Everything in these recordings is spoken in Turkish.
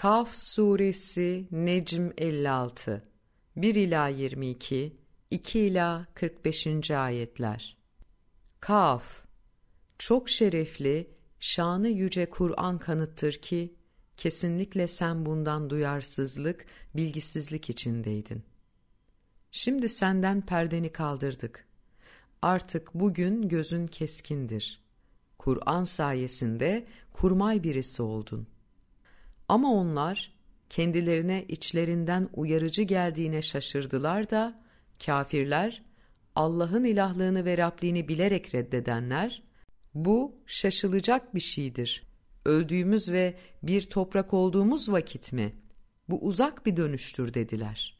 Kaf Suresi Necm 56 1 ila 22 2 ila 45. ayetler. Kaf Çok şerefli, şanı yüce Kur'an kanıttır ki kesinlikle sen bundan duyarsızlık, bilgisizlik içindeydin. Şimdi senden perdeni kaldırdık. Artık bugün gözün keskindir. Kur'an sayesinde kurmay birisi oldun.'' Ama onlar kendilerine içlerinden uyarıcı geldiğine şaşırdılar da kafirler Allah'ın ilahlığını ve Rabliğini bilerek reddedenler bu şaşılacak bir şeydir. Öldüğümüz ve bir toprak olduğumuz vakit mi? Bu uzak bir dönüştür dediler.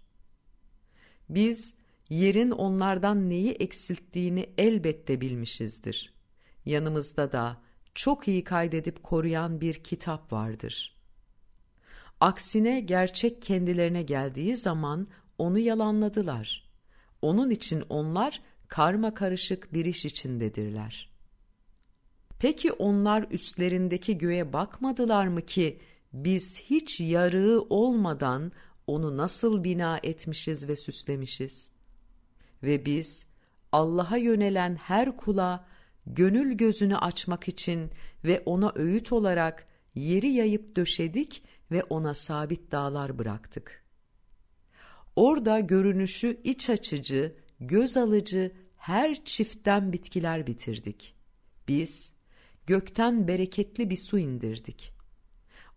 Biz yerin onlardan neyi eksilttiğini elbette bilmişizdir. Yanımızda da çok iyi kaydedip koruyan bir kitap vardır.'' Aksine gerçek kendilerine geldiği zaman onu yalanladılar. Onun için onlar karma karışık bir iş içindedirler. Peki onlar üstlerindeki göğe bakmadılar mı ki biz hiç yarığı olmadan onu nasıl bina etmişiz ve süslemişiz? Ve biz Allah'a yönelen her kula gönül gözünü açmak için ve ona öğüt olarak yeri yayıp döşedik ve ona sabit dağlar bıraktık. Orada görünüşü iç açıcı, göz alıcı her çiftten bitkiler bitirdik. Biz gökten bereketli bir su indirdik.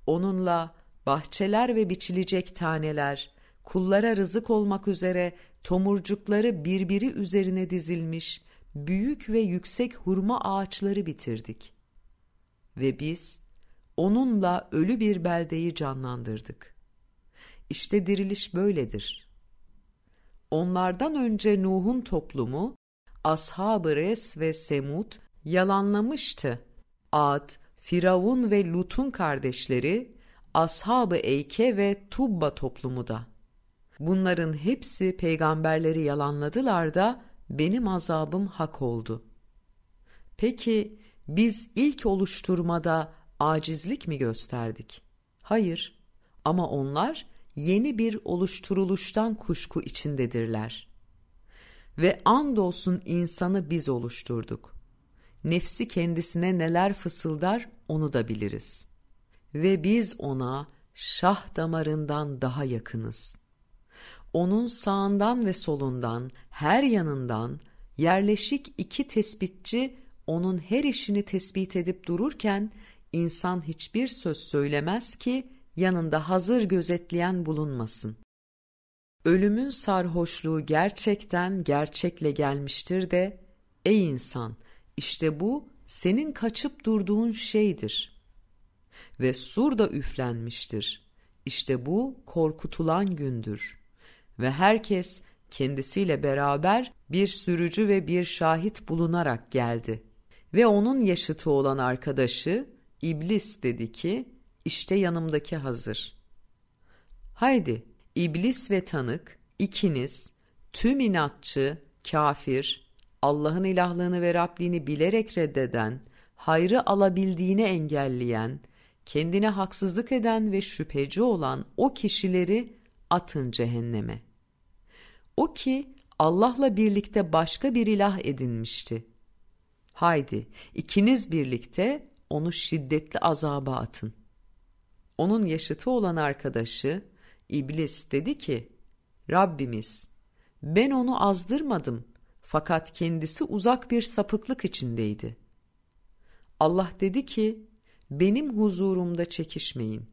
Onunla bahçeler ve biçilecek taneler, kullara rızık olmak üzere tomurcukları birbiri üzerine dizilmiş büyük ve yüksek hurma ağaçları bitirdik. Ve biz onunla ölü bir beldeyi canlandırdık. İşte diriliş böyledir. Onlardan önce Nuh'un toplumu, Ashab-ı Res ve Semud yalanlamıştı. Ad, Firavun ve Lut'un kardeşleri, Ashab-ı Eyke ve Tubba toplumu da. Bunların hepsi peygamberleri yalanladılar da benim azabım hak oldu. Peki biz ilk oluşturmada acizlik mi gösterdik? Hayır ama onlar yeni bir oluşturuluştan kuşku içindedirler. Ve andolsun insanı biz oluşturduk. Nefsi kendisine neler fısıldar onu da biliriz. Ve biz ona şah damarından daha yakınız. Onun sağından ve solundan, her yanından yerleşik iki tespitçi onun her işini tespit edip dururken insan hiçbir söz söylemez ki yanında hazır gözetleyen bulunmasın. Ölümün sarhoşluğu gerçekten gerçekle gelmiştir de, ey insan işte bu senin kaçıp durduğun şeydir. Ve sur da üflenmiştir. İşte bu korkutulan gündür. Ve herkes kendisiyle beraber bir sürücü ve bir şahit bulunarak geldi. Ve onun yaşıtı olan arkadaşı İblis dedi ki işte yanımdaki hazır. Haydi iblis ve tanık ikiniz tüm inatçı, kafir, Allah'ın ilahlığını ve Rabliğini bilerek reddeden, hayrı alabildiğini engelleyen, kendine haksızlık eden ve şüpheci olan o kişileri atın cehenneme. O ki Allah'la birlikte başka bir ilah edinmişti. Haydi ikiniz birlikte onu şiddetli azaba atın. Onun yaşıtı olan arkadaşı İblis dedi ki, Rabbimiz ben onu azdırmadım fakat kendisi uzak bir sapıklık içindeydi. Allah dedi ki, benim huzurumda çekişmeyin.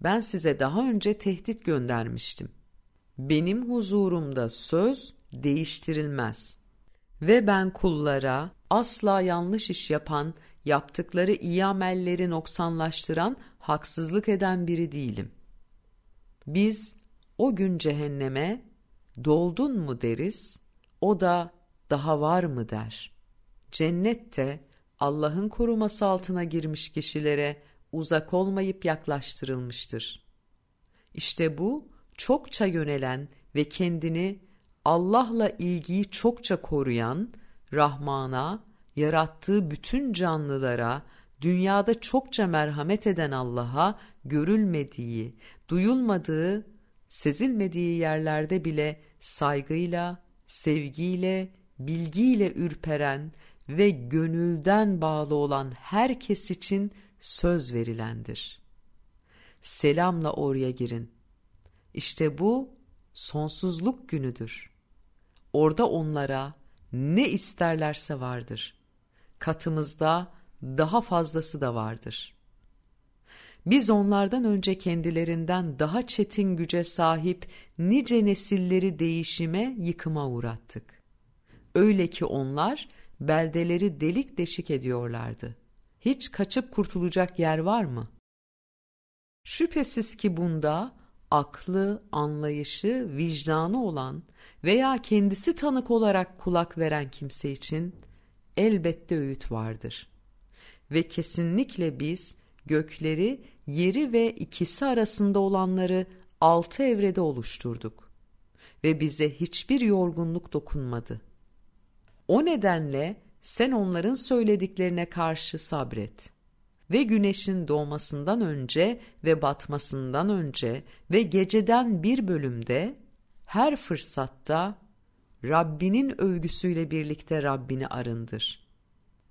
Ben size daha önce tehdit göndermiştim. Benim huzurumda söz değiştirilmez. Ve ben kullara asla yanlış iş yapan yaptıkları iyi amelleri noksanlaştıran, haksızlık eden biri değilim. Biz o gün cehenneme doldun mu deriz, o da daha var mı der. Cennette Allah'ın koruması altına girmiş kişilere uzak olmayıp yaklaştırılmıştır. İşte bu çokça yönelen ve kendini Allah'la ilgiyi çokça koruyan, Rahman'a, yarattığı bütün canlılara, dünyada çokça merhamet eden Allah'a görülmediği, duyulmadığı, sezilmediği yerlerde bile saygıyla, sevgiyle, bilgiyle ürperen ve gönülden bağlı olan herkes için söz verilendir. Selamla oraya girin. İşte bu sonsuzluk günüdür. Orada onlara ne isterlerse vardır. Katımızda daha fazlası da vardır. Biz onlardan önce kendilerinden daha çetin güce sahip nice nesilleri değişime, yıkıma uğrattık. Öyle ki onlar beldeleri delik deşik ediyorlardı. Hiç kaçıp kurtulacak yer var mı? Şüphesiz ki bunda aklı, anlayışı, vicdanı olan veya kendisi tanık olarak kulak veren kimse için elbette öğüt vardır. Ve kesinlikle biz gökleri, yeri ve ikisi arasında olanları altı evrede oluşturduk. Ve bize hiçbir yorgunluk dokunmadı. O nedenle sen onların söylediklerine karşı sabret. Ve güneşin doğmasından önce ve batmasından önce ve geceden bir bölümde her fırsatta Rabbinin övgüsüyle birlikte Rabbini arındır.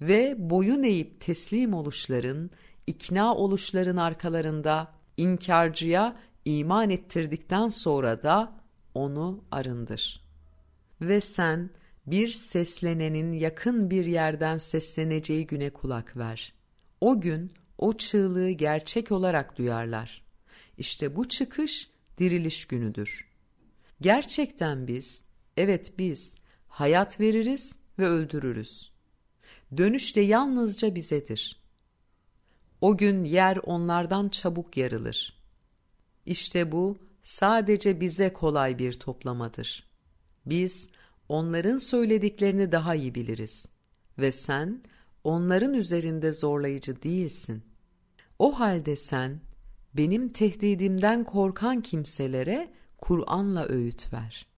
Ve boyun eğip teslim oluşların, ikna oluşların arkalarında inkarcıya iman ettirdikten sonra da onu arındır. Ve sen bir seslenenin yakın bir yerden sesleneceği güne kulak ver. O gün o çığlığı gerçek olarak duyarlar. İşte bu çıkış diriliş günüdür. Gerçekten biz, evet biz hayat veririz ve öldürürüz. Dönüş de yalnızca bizedir. O gün yer onlardan çabuk yarılır. İşte bu sadece bize kolay bir toplamadır. Biz onların söylediklerini daha iyi biliriz ve sen onların üzerinde zorlayıcı değilsin. O halde sen benim tehdidimden korkan kimselere Kur'an'la öğüt ver.